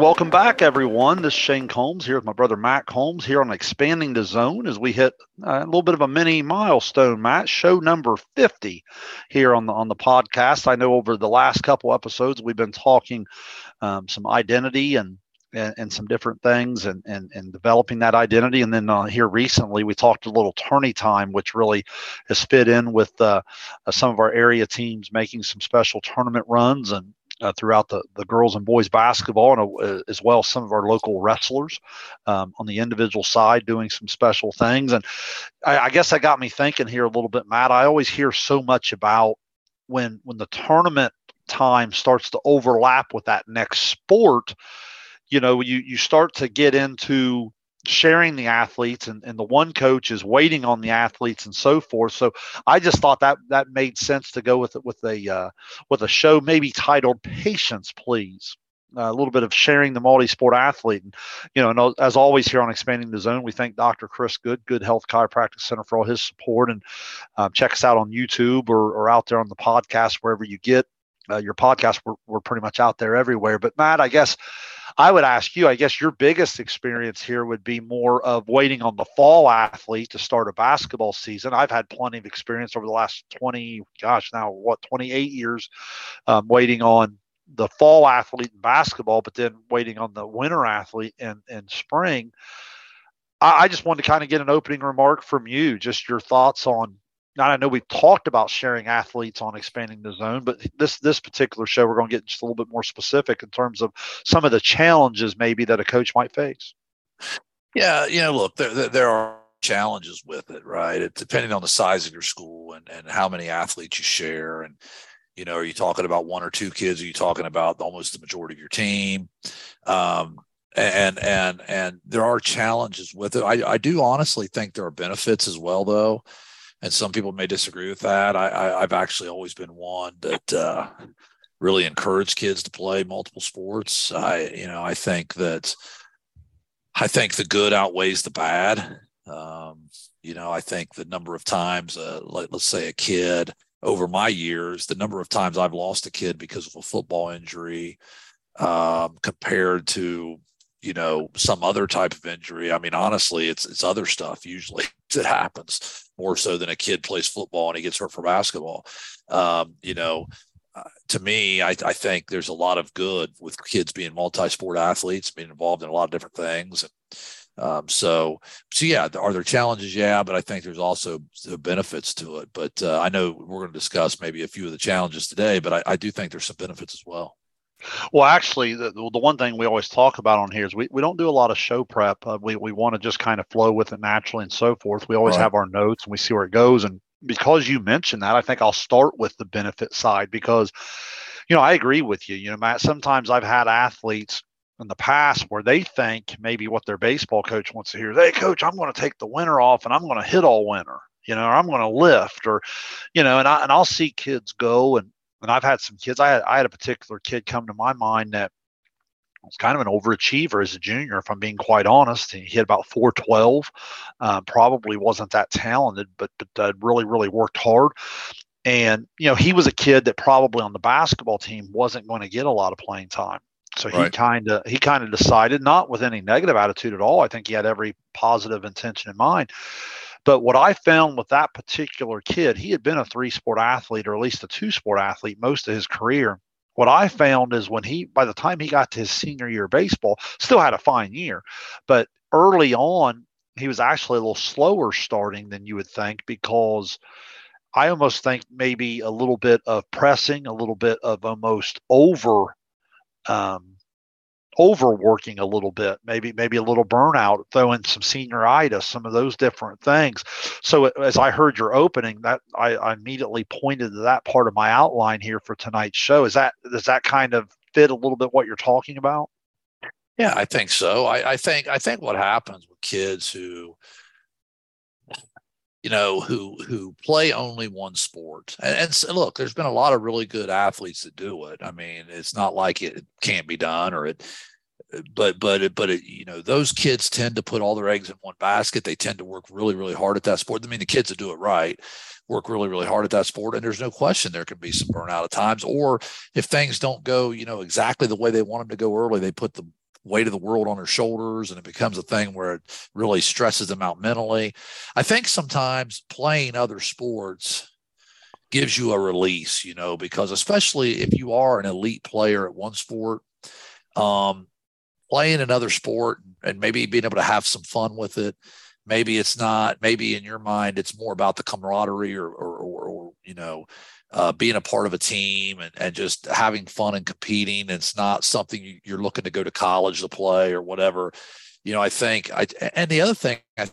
Welcome back, everyone. This is Shane Combs here with my brother Matt Combs here on Expanding the Zone as we hit uh, a little bit of a mini milestone, Matt. Show number 50 here on the on the podcast. I know over the last couple episodes we've been talking um, some identity and and, and, some different things and, and, and developing that identity. And then uh, here recently, we talked a little tourney time, which really has fit in with uh, uh, some of our area teams making some special tournament runs and uh, throughout the, the girls and boys basketball, and uh, as well as some of our local wrestlers um, on the individual side doing some special things. And I, I guess that got me thinking here a little bit, Matt. I always hear so much about when when the tournament time starts to overlap with that next sport you know you you start to get into sharing the athletes and, and the one coach is waiting on the athletes and so forth. So i just thought that that made sense to go with it with a uh, with a show maybe titled patience please. Uh, a little bit of sharing the multi-sport athlete. And you know and as always here on expanding the zone we thank dr chris good good health chiropractic center for all his support. And um, check us out on youtube or, or out there on the podcast wherever you get uh, your podcast we're, we're pretty much out there everywhere but matt i guess I would ask you, I guess your biggest experience here would be more of waiting on the fall athlete to start a basketball season. I've had plenty of experience over the last 20, gosh, now what, 28 years um, waiting on the fall athlete in basketball, but then waiting on the winter athlete in, in spring. I, I just wanted to kind of get an opening remark from you, just your thoughts on I know we've talked about sharing athletes on expanding the zone, but this this particular show we're going to get just a little bit more specific in terms of some of the challenges maybe that a coach might face. Yeah, you know, look, there there are challenges with it, right? Depending on the size of your school and and how many athletes you share, and you know, are you talking about one or two kids? Are you talking about almost the majority of your team? Um, and and and there are challenges with it. I, I do honestly think there are benefits as well, though and some people may disagree with that. I, have actually always been one that uh, really encouraged kids to play multiple sports. I you know I think that I think the good outweighs the bad. Um, you know I think the number of times, uh, let, let's say a kid over my years, the number of times I've lost a kid because of a football injury um, compared to you know some other type of injury. I mean honestly it's it's other stuff usually that happens more so than a kid plays football and he gets hurt for basketball. Um, you know uh, to me I, I, think there's a lot of good with kids being multi-sport athletes being involved in a lot of different things. And, um, so so yeah are there challenges? Yeah but i think there's also the benefits to it. But uh, i know we're going to discuss maybe a few of the challenges today but I, I do think there's some benefits as well well, actually, the, the one thing we always talk about on here is we, we don't do a lot of show prep. Uh, we we want to just kind of flow with it naturally and so forth. We always right. have our notes and we see where it goes. And because you mentioned that, I think I'll start with the benefit side because, you know, I agree with you. You know, Matt, sometimes I've had athletes in the past where they think maybe what their baseball coach wants to hear is, hey, coach, I'm going to take the winter off and I'm going to hit all winter, you know, or I'm going to lift or, you know, and, I, and I'll see kids go and and I've had some kids. I had, I had a particular kid come to my mind that was kind of an overachiever as a junior, if I'm being quite honest. He hit about 412. Uh, probably wasn't that talented, but but uh, really really worked hard. And you know, he was a kid that probably on the basketball team wasn't going to get a lot of playing time. So he right. kind of he kind of decided, not with any negative attitude at all. I think he had every positive intention in mind but what I found with that particular kid, he had been a three sport athlete or at least a two sport athlete most of his career. What I found is when he, by the time he got to his senior year of baseball, still had a fine year, but early on, he was actually a little slower starting than you would think because I almost think maybe a little bit of pressing, a little bit of almost over um, overworking a little bit, maybe maybe a little burnout, throwing some senioritis, some of those different things. So as I heard your opening, that I, I immediately pointed to that part of my outline here for tonight's show. Is that does that kind of fit a little bit what you're talking about? Yeah, I think so. I, I think I think what happens with kids who you know, who who play only one sport. And, and, look, there's been a lot of really good athletes that do it. I mean, it's not like it can't be done or it uh, but but but it, you know those kids tend to put all their eggs in one basket. They tend to work really really hard at that sport. I mean, the kids that do it right work really really hard at that sport, and there's no question there can be some burnout at times. Or if things don't go you know exactly the way they want them to go early, they put the weight of the world on their shoulders and it becomes a thing where it really stresses them out mentally. I think sometimes playing other sports gives you a release, you know, because especially if you are an elite player at one sport, um, playing another sport and maybe being able to have some fun with it. Maybe it's not, maybe in your mind, it's more about the camaraderie or, or, or, or you know, uh, being a part of a team and, and just having fun and competing. It's not something you're looking to go to college to play or whatever. You know, I think I, and the other thing I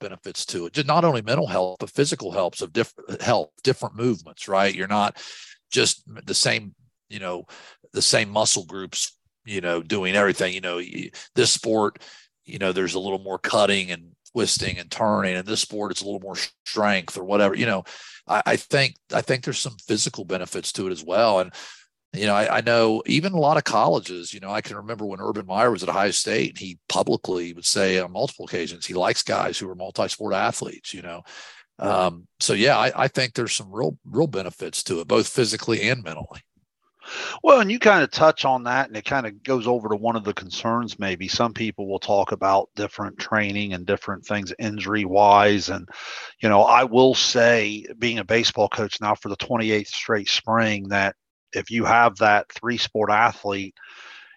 benefits to it, just not only mental health, but physical helps of different health, different movements, right? You're not just the same, you know, the same muscle groups you know, doing everything. You know, this sport, you know, there's a little more cutting and twisting and turning, and this sport it's a little more strength or whatever. You know, I, I think I think there's some physical benefits to it as well, and you know, I, I, know even a lot of colleges, you know, I can remember when Urban Meyer was at Ohio State, he publicly would say on multiple occasions he likes guys who are multi-sport athletes, you know. Um, so yeah, I, I, think there's some real, real benefits to it, both physically and mentally. Well, and you kind of touch on that, and it kind of goes over to one of the concerns. Maybe some people will talk about different training and different things injury wise. And, you know, I will say, being a baseball coach now for the 28th straight spring, that if you have that three sport athlete,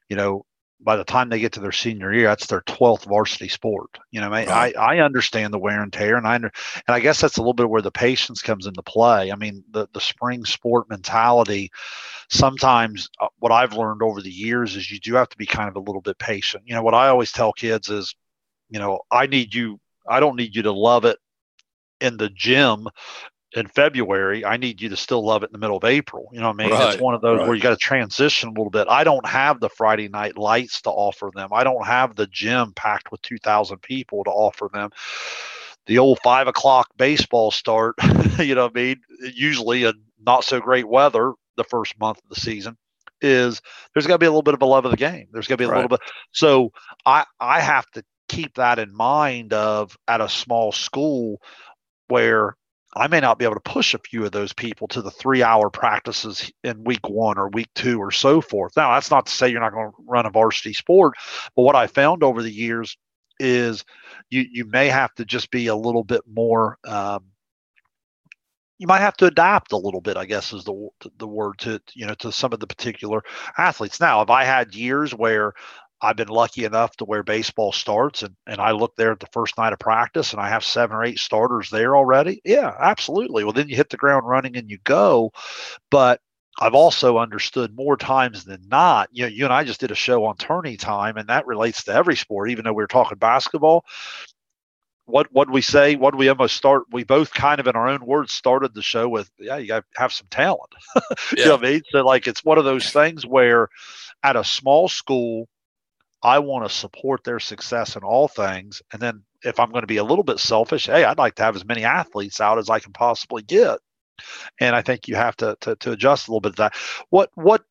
you know, by the time they get to their senior year, that's their 12th varsity sport. You know, I, right. I, I understand the wear and tear, and I under, and I guess that's a little bit where the patience comes into play. I mean, the the spring sport mentality. Sometimes, uh, what I've learned over the years is you do have to be kind of a little bit patient. You know, what I always tell kids is, you know, I need you. I don't need you to love it in the gym in February, I need you to still love it in the middle of April. You know what I mean? Right, it's one of those right. where you got to transition a little bit. I don't have the Friday night lights to offer them. I don't have the gym packed with 2,000 people to offer them. The old five o'clock baseball start, you know what I mean? Usually in not so great weather the first month of the season is there's got to be a little bit of a love of the game. There's got to be a right. little bit. So I, I have to keep that in mind of at a small school where I may not be able to push a few of those people to the three hour practices in week one or week two or so forth. Now, that's not to say you're not going to run a varsity sport, but what I found over the years is you, you may have to just be a little bit more, um, you might have to adapt a little bit, I guess is the the word to you know to some of the particular athletes. Now, if I had years where I've been lucky enough to where baseball starts and, and I look there at the first night of practice and I have seven or eight starters there already. Yeah, absolutely. Well, then you hit the ground running and you go. But I've also understood more times than not. You know, you and I just did a show on tourney time, and that relates to every sport, even though we were talking basketball. What what we say? What we almost start? We both kind of, in our own words, started the show with, "Yeah, you got have some talent." Yeah. you know what I mean? So, like, it's one of those things where, at a small school, I want to support their success in all things. And then if I'm going to be a little bit selfish, hey, I'd like to have as many athletes out as I can possibly get. And I think you have to to, to adjust a little bit of that. What what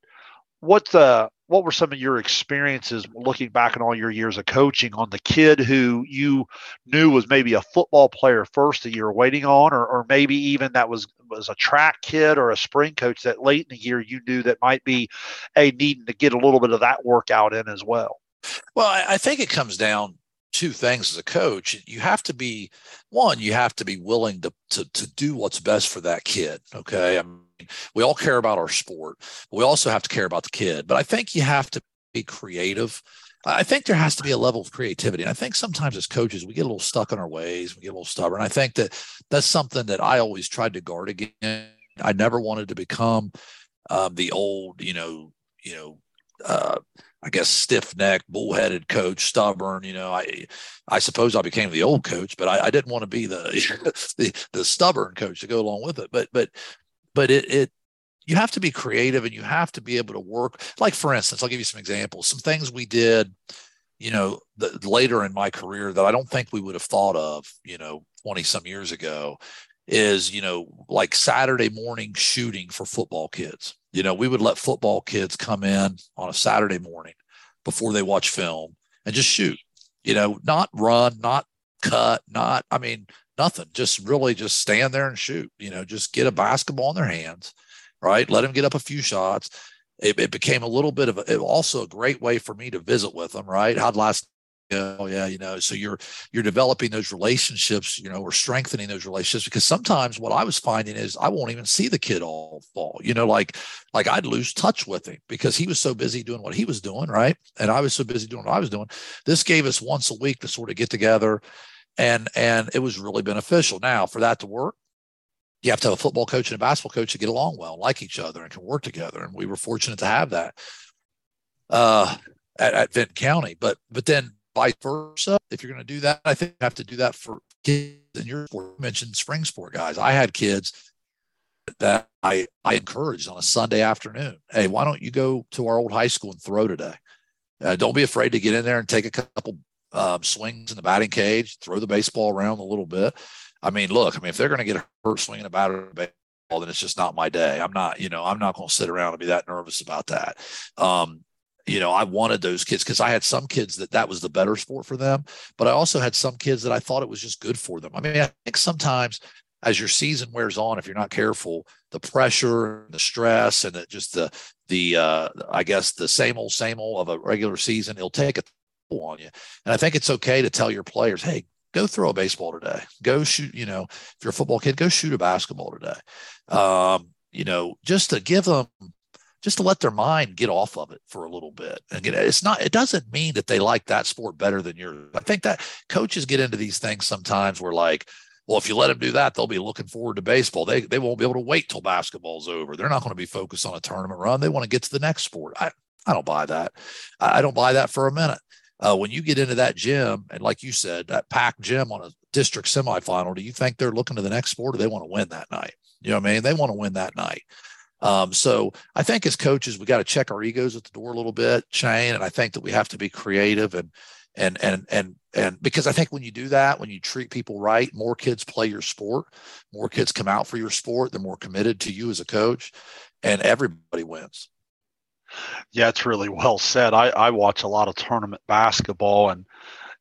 what uh what were some of your experiences looking back on all your years of coaching on the kid who you knew was maybe a football player first that you were waiting on, or, or maybe even that was was a track kid or a spring coach that late in the year you knew that might be a needing to get a little bit of that workout in as well? Well, I, I think it comes down two things as a coach. You have to be one, you have to be willing to, to, to do what's best for that kid. Okay. I mean, we all care about our sport, but we also have to care about the kid. But I think you have to be creative. I think there has to be a level of creativity. And I think sometimes as coaches, we get a little stuck in our ways, we get a little stubborn. I think that that's something that I always tried to guard against. I never wanted to become um, the old, you know, you know, uh, I guess stiff necked, bullheaded coach, stubborn. You know, I I suppose I became the old coach, but I, I didn't want to be the, the the stubborn coach to go along with it. But but but it it you have to be creative and you have to be able to work. Like for instance, I'll give you some examples. Some things we did, you know, the, later in my career that I don't think we would have thought of, you know, twenty some years ago, is you know like Saturday morning shooting for football kids you know, we would let football kids come in on a Saturday morning, before they watch film and just shoot. You know, not run, not cut, not, I mean, nothing. Just really just stand there and shoot. You know, just get a basketball in their hands, right? Let them get up a few shots. It, it became a little bit of a, also a great way for me to visit with them, right? How'd last oh yeah you know so you're you're developing those relationships you know or strengthening those relationships because sometimes what i was finding is i won't even see the kid all fall you know like like i'd lose touch with him because he was so busy doing what he was doing right? And i was so busy doing what i was doing. This gave us once a week to sort of get together and and it was really beneficial. Now for that to work you have to have a football coach and a basketball coach to get along well like each other and can work together and we were fortunate to have that uh at, at Vinton County but but then vice versa. If you're going to do that, I think you have to do that for kids in your. You mentioned spring sport guys. I had kids that I, I encouraged on a Sunday afternoon. Hey, why don't you go to our old high school and throw today? Uh, don't be afraid to get in there and take a couple um, swings in the batting cage, throw the baseball around a little bit. I mean, look, I mean, if they're going to get hurt swinging a bat or then it's just not my day. I'm not, you know, I'm not going to sit around and be that nervous about that. Um, you know, I wanted those kids because I had some kids that that was the better sport for them, but I also had some kids that I thought it was just good for them. I mean, I think sometimes as your season wears on, if you're not careful, the pressure, the stress, and the, just the the uh, I guess the same old same old of a regular season, it'll take a toll on you. And I think it's okay to tell your players, hey, go throw a baseball today. Go shoot. You know, if you're a football kid, go shoot a basketball today. Um, you know, just to give them just to let their mind get off of it for a little bit. And get, it's not, it doesn't mean that they like that sport better than yours. I think that coaches get into these things sometimes where like, well, if you let them do that, they'll be looking forward to baseball. They they won't be able to wait till basketball's over. They're not going to be focused on a tournament run. They want to get to the next sport. I, I don't buy that. I, I don't buy that for a minute. Uh, when you get into that gym, and like you said, that packed gym on a district semifinal, do you think they're looking to the next sport or they want to win that night? You know what I mean? They want to win that night. Um, so I think as coaches, we got to check our egos at the door a little bit, Shane, and I think that we have to be creative and and and and and because I think when you do that, when you treat people right, more kids play your sport, more kids come out for your sport, they're more committed to you as a coach, and everybody wins. Yeah, it's really well said. I, I watch a lot of tournament basketball, and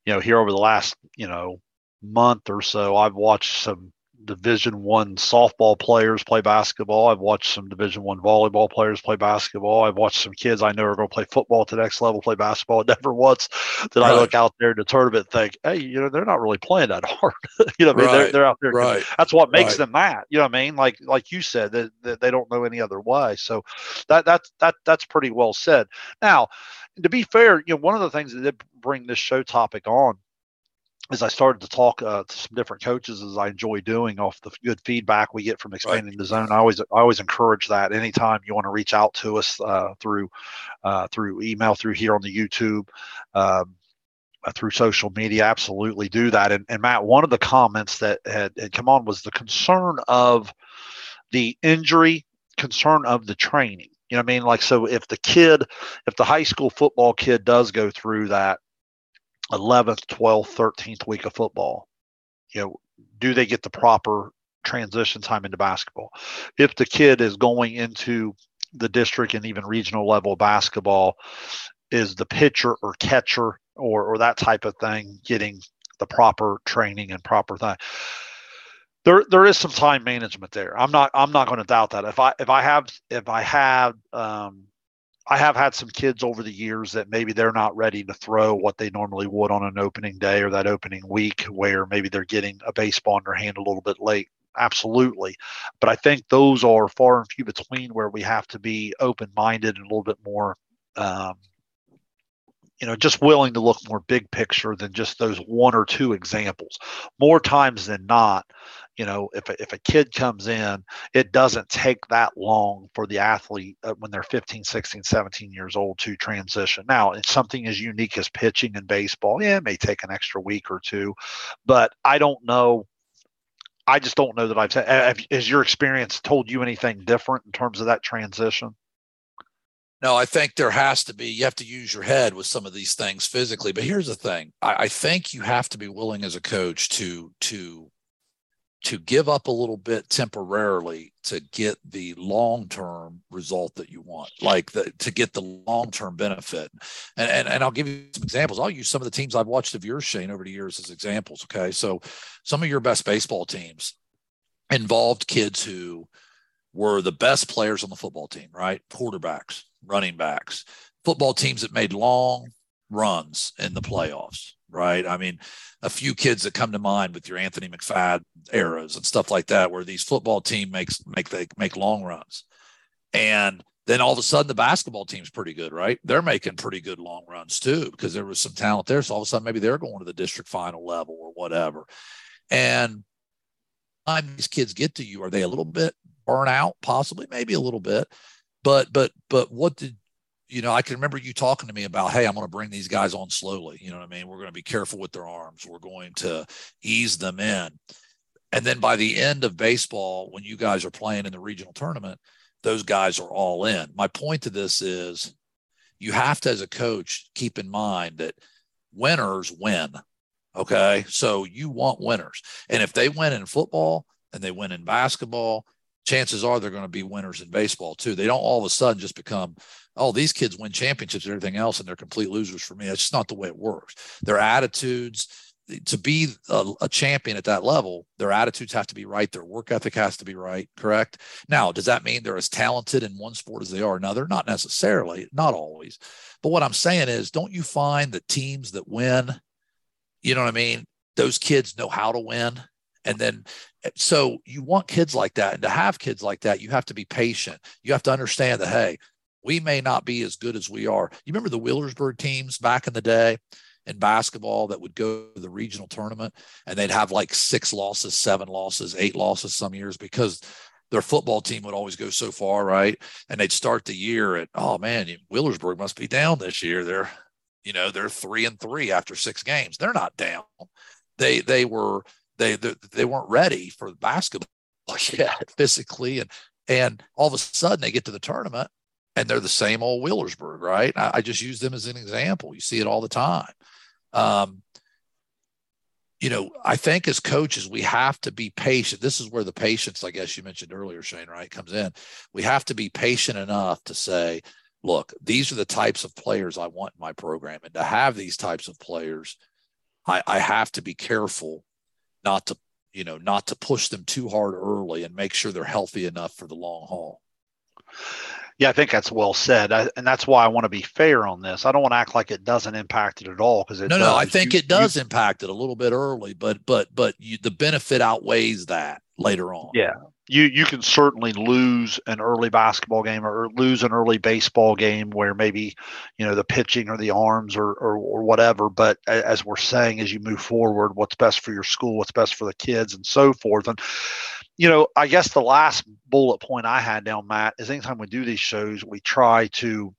you know, here over the last you know month or so, I've watched some division one softball players play basketball. I've watched some division one volleyball players play basketball. I've watched some kids i know are going to play football to the next level play basketball. Never once did right. i look out there in the tournament and think hey you know they're not really playing that hard. You know I mean? they're, they're out there right. that's what makes right. them that. You know what i mean? Like like you said that, that they don't know any other way. So that that's that that's pretty well said. Now to be fair you know one of the things that did bring this show topic on as I started to talk uh, to some different coaches, as I enjoy doing off the good feedback we get from expanding right. the zone, I always I always encourage that. Anytime you want to reach out to us uh, through uh, through email, through here on the YouTube, um, uh, through social media, absolutely do that. And, and Matt, one of the comments that had, had come on was the concern of the injury, concern of the training. You know what I mean? Like, so if the kid, if the high school football kid does go through that 11th, 12th, 13th week of football. You know, do they get the proper transition time into basketball? If the kid is going into the district and even regional level basketball, is the pitcher or catcher or, or that type of thing getting the proper training and proper thing? There, there is some time management there. I'm not, I'm not going to doubt that. If I, if I have, if I have, um, I have had some kids over the years that maybe they're not ready to throw what they normally would on an opening day or that opening week, where maybe they're getting a baseball in their hand a little bit late. Absolutely. But I think those are far and few between where we have to be open minded and a little bit more, um, you know, just willing to look more big picture than just those one or two examples. More times than not, you know if a, if a kid comes in it doesn't take that long for the athlete uh, when they're 15 16 17 years old to transition now it's something as unique as pitching in baseball yeah it may take an extra week or two but i don't know i just don't know that i've have, has your experience told you anything different in terms of that transition no, I think there has to be, you have to use your head with some of these things physically. But here's the thing I, I think you have to be willing as a coach to to to give up a little bit temporarily to get the long-term result that you want like the, to get the long-term benefit. And, and and i'll give you some examples. I'll use some of the teams i've watched of yours shane over the years as examples okay? So some of your best baseball teams involved kids who were the best players on the football team right? Quarterbacks running backs football teams that made long runs in the playoffs right? I mean, a few kids that come to mind with your Anthony McFadden eras and stuff like that, where these football team makes make they make long runs, and then all of a sudden the basketball team's pretty good, right? They're making pretty good long runs too because there was some talent there. So all of a sudden maybe they're going to the district final level or whatever. And time these kids get to you, are they a little bit burnt out? Possibly, maybe a little bit. But but but what did you know, I can remember you talking to me about, hey, I'm going to bring these guys on slowly. You know what I mean? We're going to be careful with their arms. We're going to ease them in. And then by the end of baseball, when you guys are playing in the regional tournament, those guys are all in. My point to this is you have to, as a coach, keep in mind that winners win. Okay. So you want winners. And if they win in football and they win in basketball, chances are they're going to be winners in baseball too. They don't all of a sudden just become oh, these kids win championships and everything else, and they're complete losers for me. That's just not the way it works. Their attitudes, to be a, a, champion at that level, their attitudes have to be right. Their work ethic has to be right. Correct. Now, does that mean they're as talented in one sport as they are another? Not necessarily, not always. But what I'm saying is, don't you find that teams that win, you know what I mean? Those kids know how to win. And then, so you want kids like that. And to have kids like that, you have to be patient. You have to understand that, hey, we may not be as good as we are. You remember the Wheelersburg teams back in the day in basketball that would go to the regional tournament and they'd have like six losses, seven losses, eight losses some years because their football team would always go so far, right? And they'd start the year at, oh man, Wheelersburg must be down this year. They're, you know, they're three and three after six games. They're not down. They they were they they, they weren't ready for basketball yet physically, and and all of a sudden they get to the tournament and they're the same old Wheelersburg, right? I, I, just use them as an example. You see it all the time. Um, you know, I think as coaches, we have to be patient. This is where the patience, I guess you mentioned earlier, Shane, right, comes in. We have to be patient enough to say, look, these are the types of players I want in my program. And to have these types of players, I, I have to be careful not to, you know, not to push them too hard early and make sure they're healthy enough for the long haul. Yeah, I think that's well said, I, and that's why I want to be fair on this. I don't want to act like it doesn't impact it at all because it. No, does. no, I think you, it does you, impact it a little bit early, but but but you, the benefit outweighs that later on. Yeah, you you can certainly lose an early basketball game or lose an early baseball game where maybe you know the pitching or the arms or or, or whatever. But as we're saying, as you move forward, what's best for your school, what's best for the kids, and so forth, and you know, I guess the last bullet point I had down, Matt, is anytime we do these shows, we try to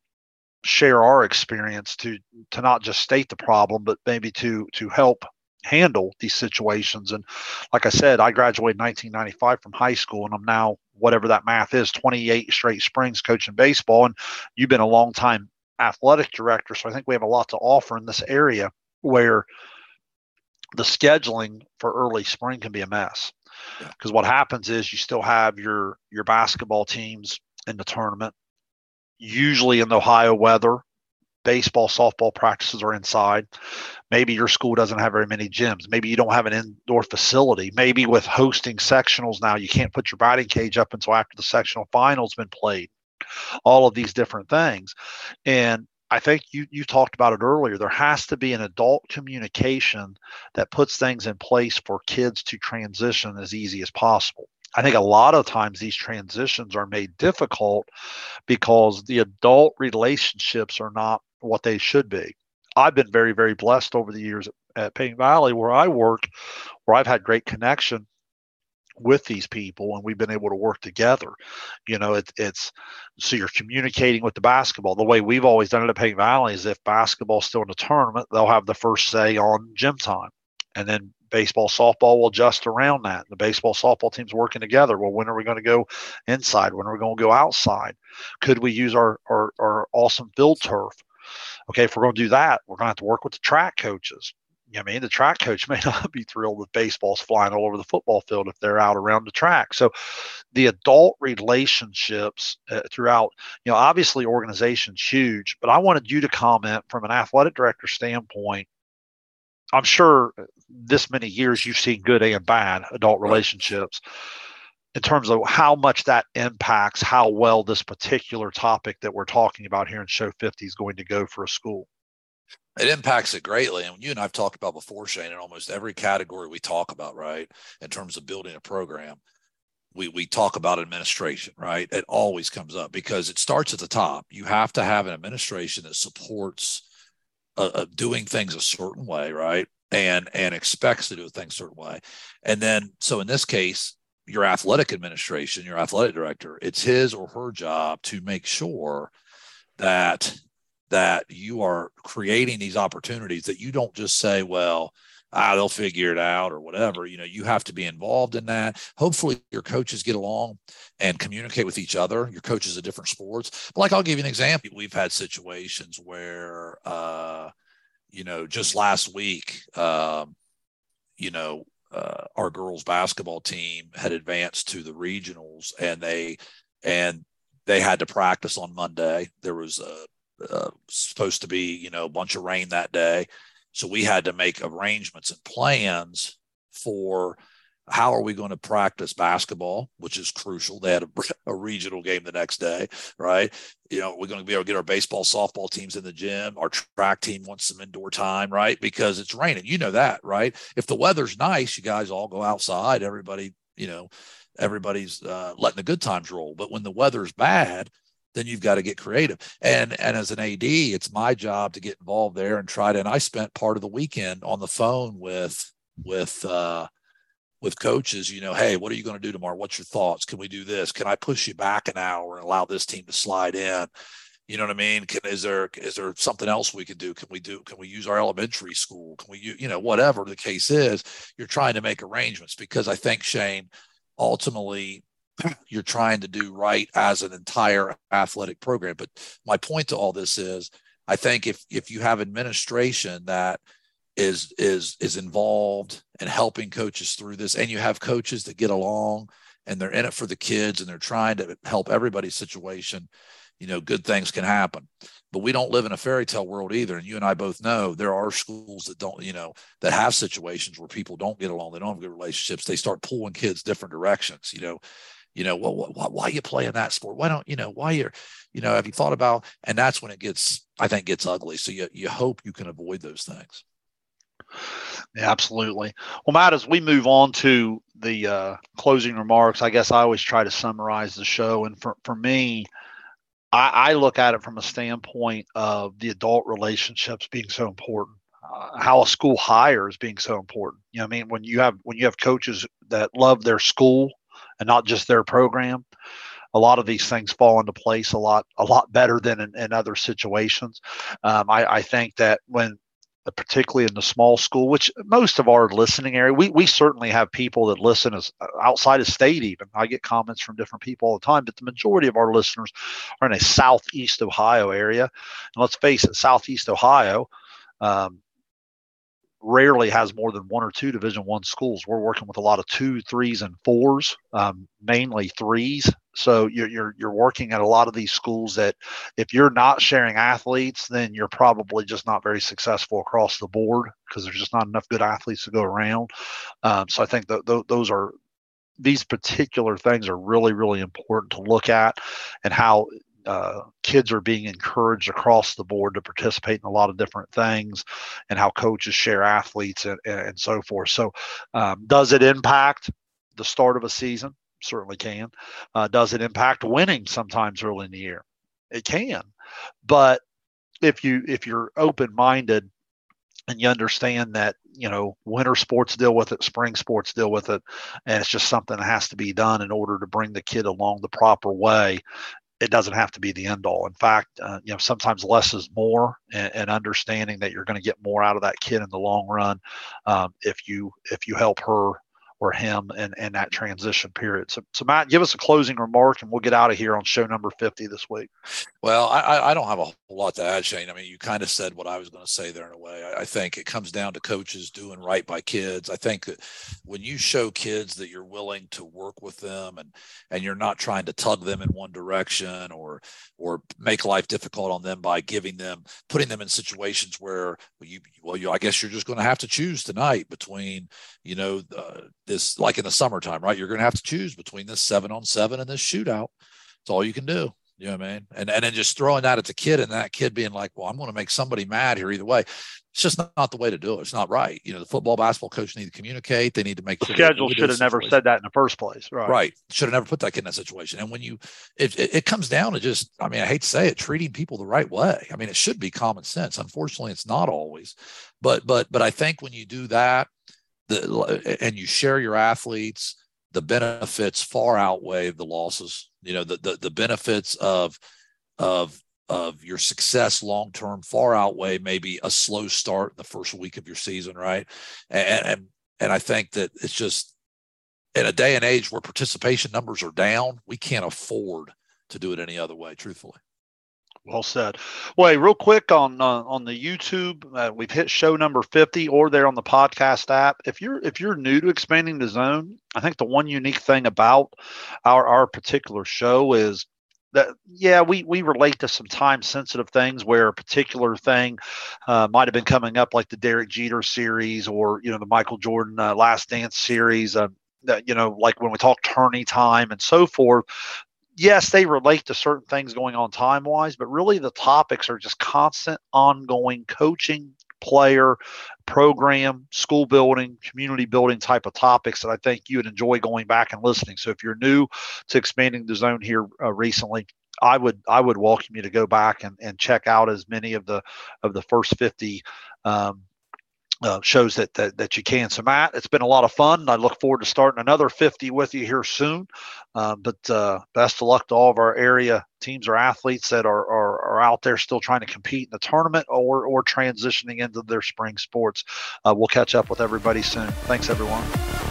share our experience to to not just state the problem, but maybe to to help handle these situations. And like I said, I graduated 1995 from high school, and I'm now whatever that math is, 28 straight springs coaching baseball. And you've been a long time athletic director, so I think we have a lot to offer in this area where the scheduling for early spring can be a mess because what happens is you still have your your basketball teams in the tournament. Usually in the ohio weather baseball softball practices are inside. Maybe your school doesn't have very many gyms. Maybe you don't have an indoor facility. Maybe with hosting sectionals now you can't put your batting cage up until after the sectional finals been played. All of these different things. And I think you you talked about it earlier. There has to be an adult communication that puts things in place for kids to transition as easy as possible. I think a lot of times these transitions are made difficult because the adult relationships are not what they should be. I've been very, very blessed over the years at, Paint Valley where I work, where I've had great connection with these people and we've been able to work together. You know it, it's so you're communicating with the basketball. The way we've always done it at Paint Valley is if basketball's still in the tournament they'll have the first say on gym time. And then baseball softball will adjust around that. The baseball softball teams working together. Well when are we going to go inside? When are we going to go outside? Could we use our, our, our awesome field turf? Okay if we're going to do that we're going to have to work with the track coaches I mean, the track coach may not be thrilled with baseballs flying all over the football field if they're out around the track. So, the adult relationships uh, throughout, you know, obviously organization's huge, but I wanted you to comment from an athletic director standpoint. I'm sure this many years you've seen good and bad adult relationships in terms of how much that impacts how well this particular topic that we're talking about here in show 50 is going to go for a school it impacts it greatly. And you and I've talked about before, Shane, in almost every category we talk about, right, in terms of building a program, we we talk about administration, right? It always comes up because it starts at the top. You have to have an administration that supports uh, uh, doing things a certain way, right, and and expects to do things a certain way. And then, so in this case, your athletic administration, your athletic director, it's his or her job to make sure that that you are creating these opportunities that you don't just say, well, ah, they'll figure it out or whatever. You know, you have to be involved in that. Hopefully, your coaches get along and communicate with each other. Your coaches of different sports. But like, I'll give you an example. We've had situations where, uh, you know, just last week, um, you know, uh, our girls basketball team had advanced to the regionals, and they and they had to practice on Monday. There was a uh, supposed to be, you know, a bunch of rain that day. So we had to make arrangements and plans for how are we going to practice basketball, which is crucial. They had a, a, regional game the next day, right? You know, we're going to be able to get our baseball, softball teams in the gym. Our track team wants some indoor time, right? Because it's raining. You know that, right? If the weather's nice, you guys all go outside. Everybody, you know, everybody's uh, letting the good times roll. But when the weather's bad, then you've got to get creative. And and as an AD, it's my job to get involved there and try to. And I spent part of the weekend on the phone with with uh, with coaches. You know, hey, what are you going to do tomorrow? What's your thoughts? Can we do this? Can I push you back an hour and allow this team to slide in? You know what I mean? Can, is there is there something else we can do? Can we do? Can we use our elementary school? Can we you know whatever the case is? You're trying to make arrangements because I think Shane ultimately you're trying to do right as an entire athletic program. But my point to all this is, I think if if you have administration that is is is involved and helping coaches through this, and you have coaches that get along and they're in it for the kids and they're trying to help everybody's situation, you know, good things can happen. But we don't live in a fairy tale world either. And you and I both know there are schools that don't, you know, that have situations where people don't get along, they don't have good relationships. They start pulling kids different directions, you know you know, well, why, why are you playing that sport? Why don't you know why you're, you know, have you thought about? And that's when it gets, I think, gets ugly. So you you hope you can avoid those things. Yeah, absolutely. Well, Matt, as we move on to the uh, closing remarks, I guess I always try to summarize the show. And for, for me, I, I look at it from a standpoint of the adult relationships being so important. Uh, how a school hires being so important. You know, I mean, when you have when you have coaches that love their school and not just their program. A lot of these things fall into place a lot a lot better than in, in other situations. Um, I, I, think that when particularly in the small school which most of our listening area we, we certainly have people that listen as uh, outside of state even. I get comments from different people all the time but the majority of our listeners are in a southeast ohio area. And let's face it southeast ohio um, rarely has more than one or two division one schools. We're working with a lot of two threes and fours um, mainly threes. So you're, you're you're working at a lot of these schools that if you're not sharing athletes then you're probably just not very successful across the board because there's just not enough good athletes to go around. Um, so i think that th- those are these particular things are really really important to look at and how uh, kids are being encouraged across the board to participate in a lot of different things and how coaches share athletes and, and so forth. So, um, does it impact the start of a season? Certainly can. Uh, does it impact winning sometimes early in the year? It can. But if you if you're open minded and you understand that you know winter sports deal with it spring sports deal with it and it's just something that has to be done in order to bring the kid along the proper way it doesn't have to be the end all. In fact, uh, you know, sometimes less is more, and, and understanding that you're going to get more out of that kid in the long run um, if you if you help her or him in, in that transition period. So, so Matt, give us a closing remark, and we'll get out of here on show number 50 this week. Well, I, I don't have a whole lot to add, Shane. I mean, you kind of said what I was going to say there in a way. I, I think it comes down to coaches doing right by kids. I think that when you show kids that you're willing to work with them and and you're not trying to tug them in one direction or or make life difficult on them by giving them putting them in situations where you well you I guess you're just going to have to choose tonight between you know uh, this like in the summertime right you're going to have to choose between this seven on seven and this shootout. It's all you can do. You know what I mean? And and then just throwing that at the kid and that kid being like, well, I'm going to make somebody mad here either way. It's just not, not the way to do it. It's not right. You know, the football basketball coach need to communicate. They need to make sure schedule should have never said that in the first place. Right. Right. Should have never put that kid in that situation. And when you, it, it, it comes down to just, I mean, I hate to say it, treating people the right way. I mean, it should be common sense. Unfortunately, it's not always. But but but I think when you do that, the and you share your athletes, the benefits far outweigh the losses. You know, the the, the benefits of of of your success long term far outweigh maybe a slow start in the first week of your season, right? And and and I think that it's just in a day and age where participation numbers are down, we can't afford to do it any other way, truthfully. Well said. Well, hey, real quick on uh, on the YouTube, uh, we've hit show number fifty, or there on the podcast app. If you're if you're new to expanding the zone, I think the one unique thing about our our particular show is that yeah we we relate to some time sensitive things where a particular thing uh, might have been coming up like the Derek Jeter series or you know the Michael Jordan uh, Last Dance series. Uh, that you know like when we talk tourney time and so forth yes, they relate to certain things going on time wise, but really the topics are just constant, ongoing coaching, player, program, school building, community building type of topics that I think you would enjoy going back and listening. So if you're new to expanding the zone here uh, recently, I would I would welcome you to go back and, and check out as many of the of the first 50 um, uh, shows that, that that you can. So Matt, it's been a lot of fun. I look forward to starting another 50 with you here soon. Uh, but uh, best of luck to all of our area teams or athletes that are, are, are out there still trying to compete in the tournament or or transitioning into their spring sports. Uh, we'll catch up with everybody soon. Thanks everyone.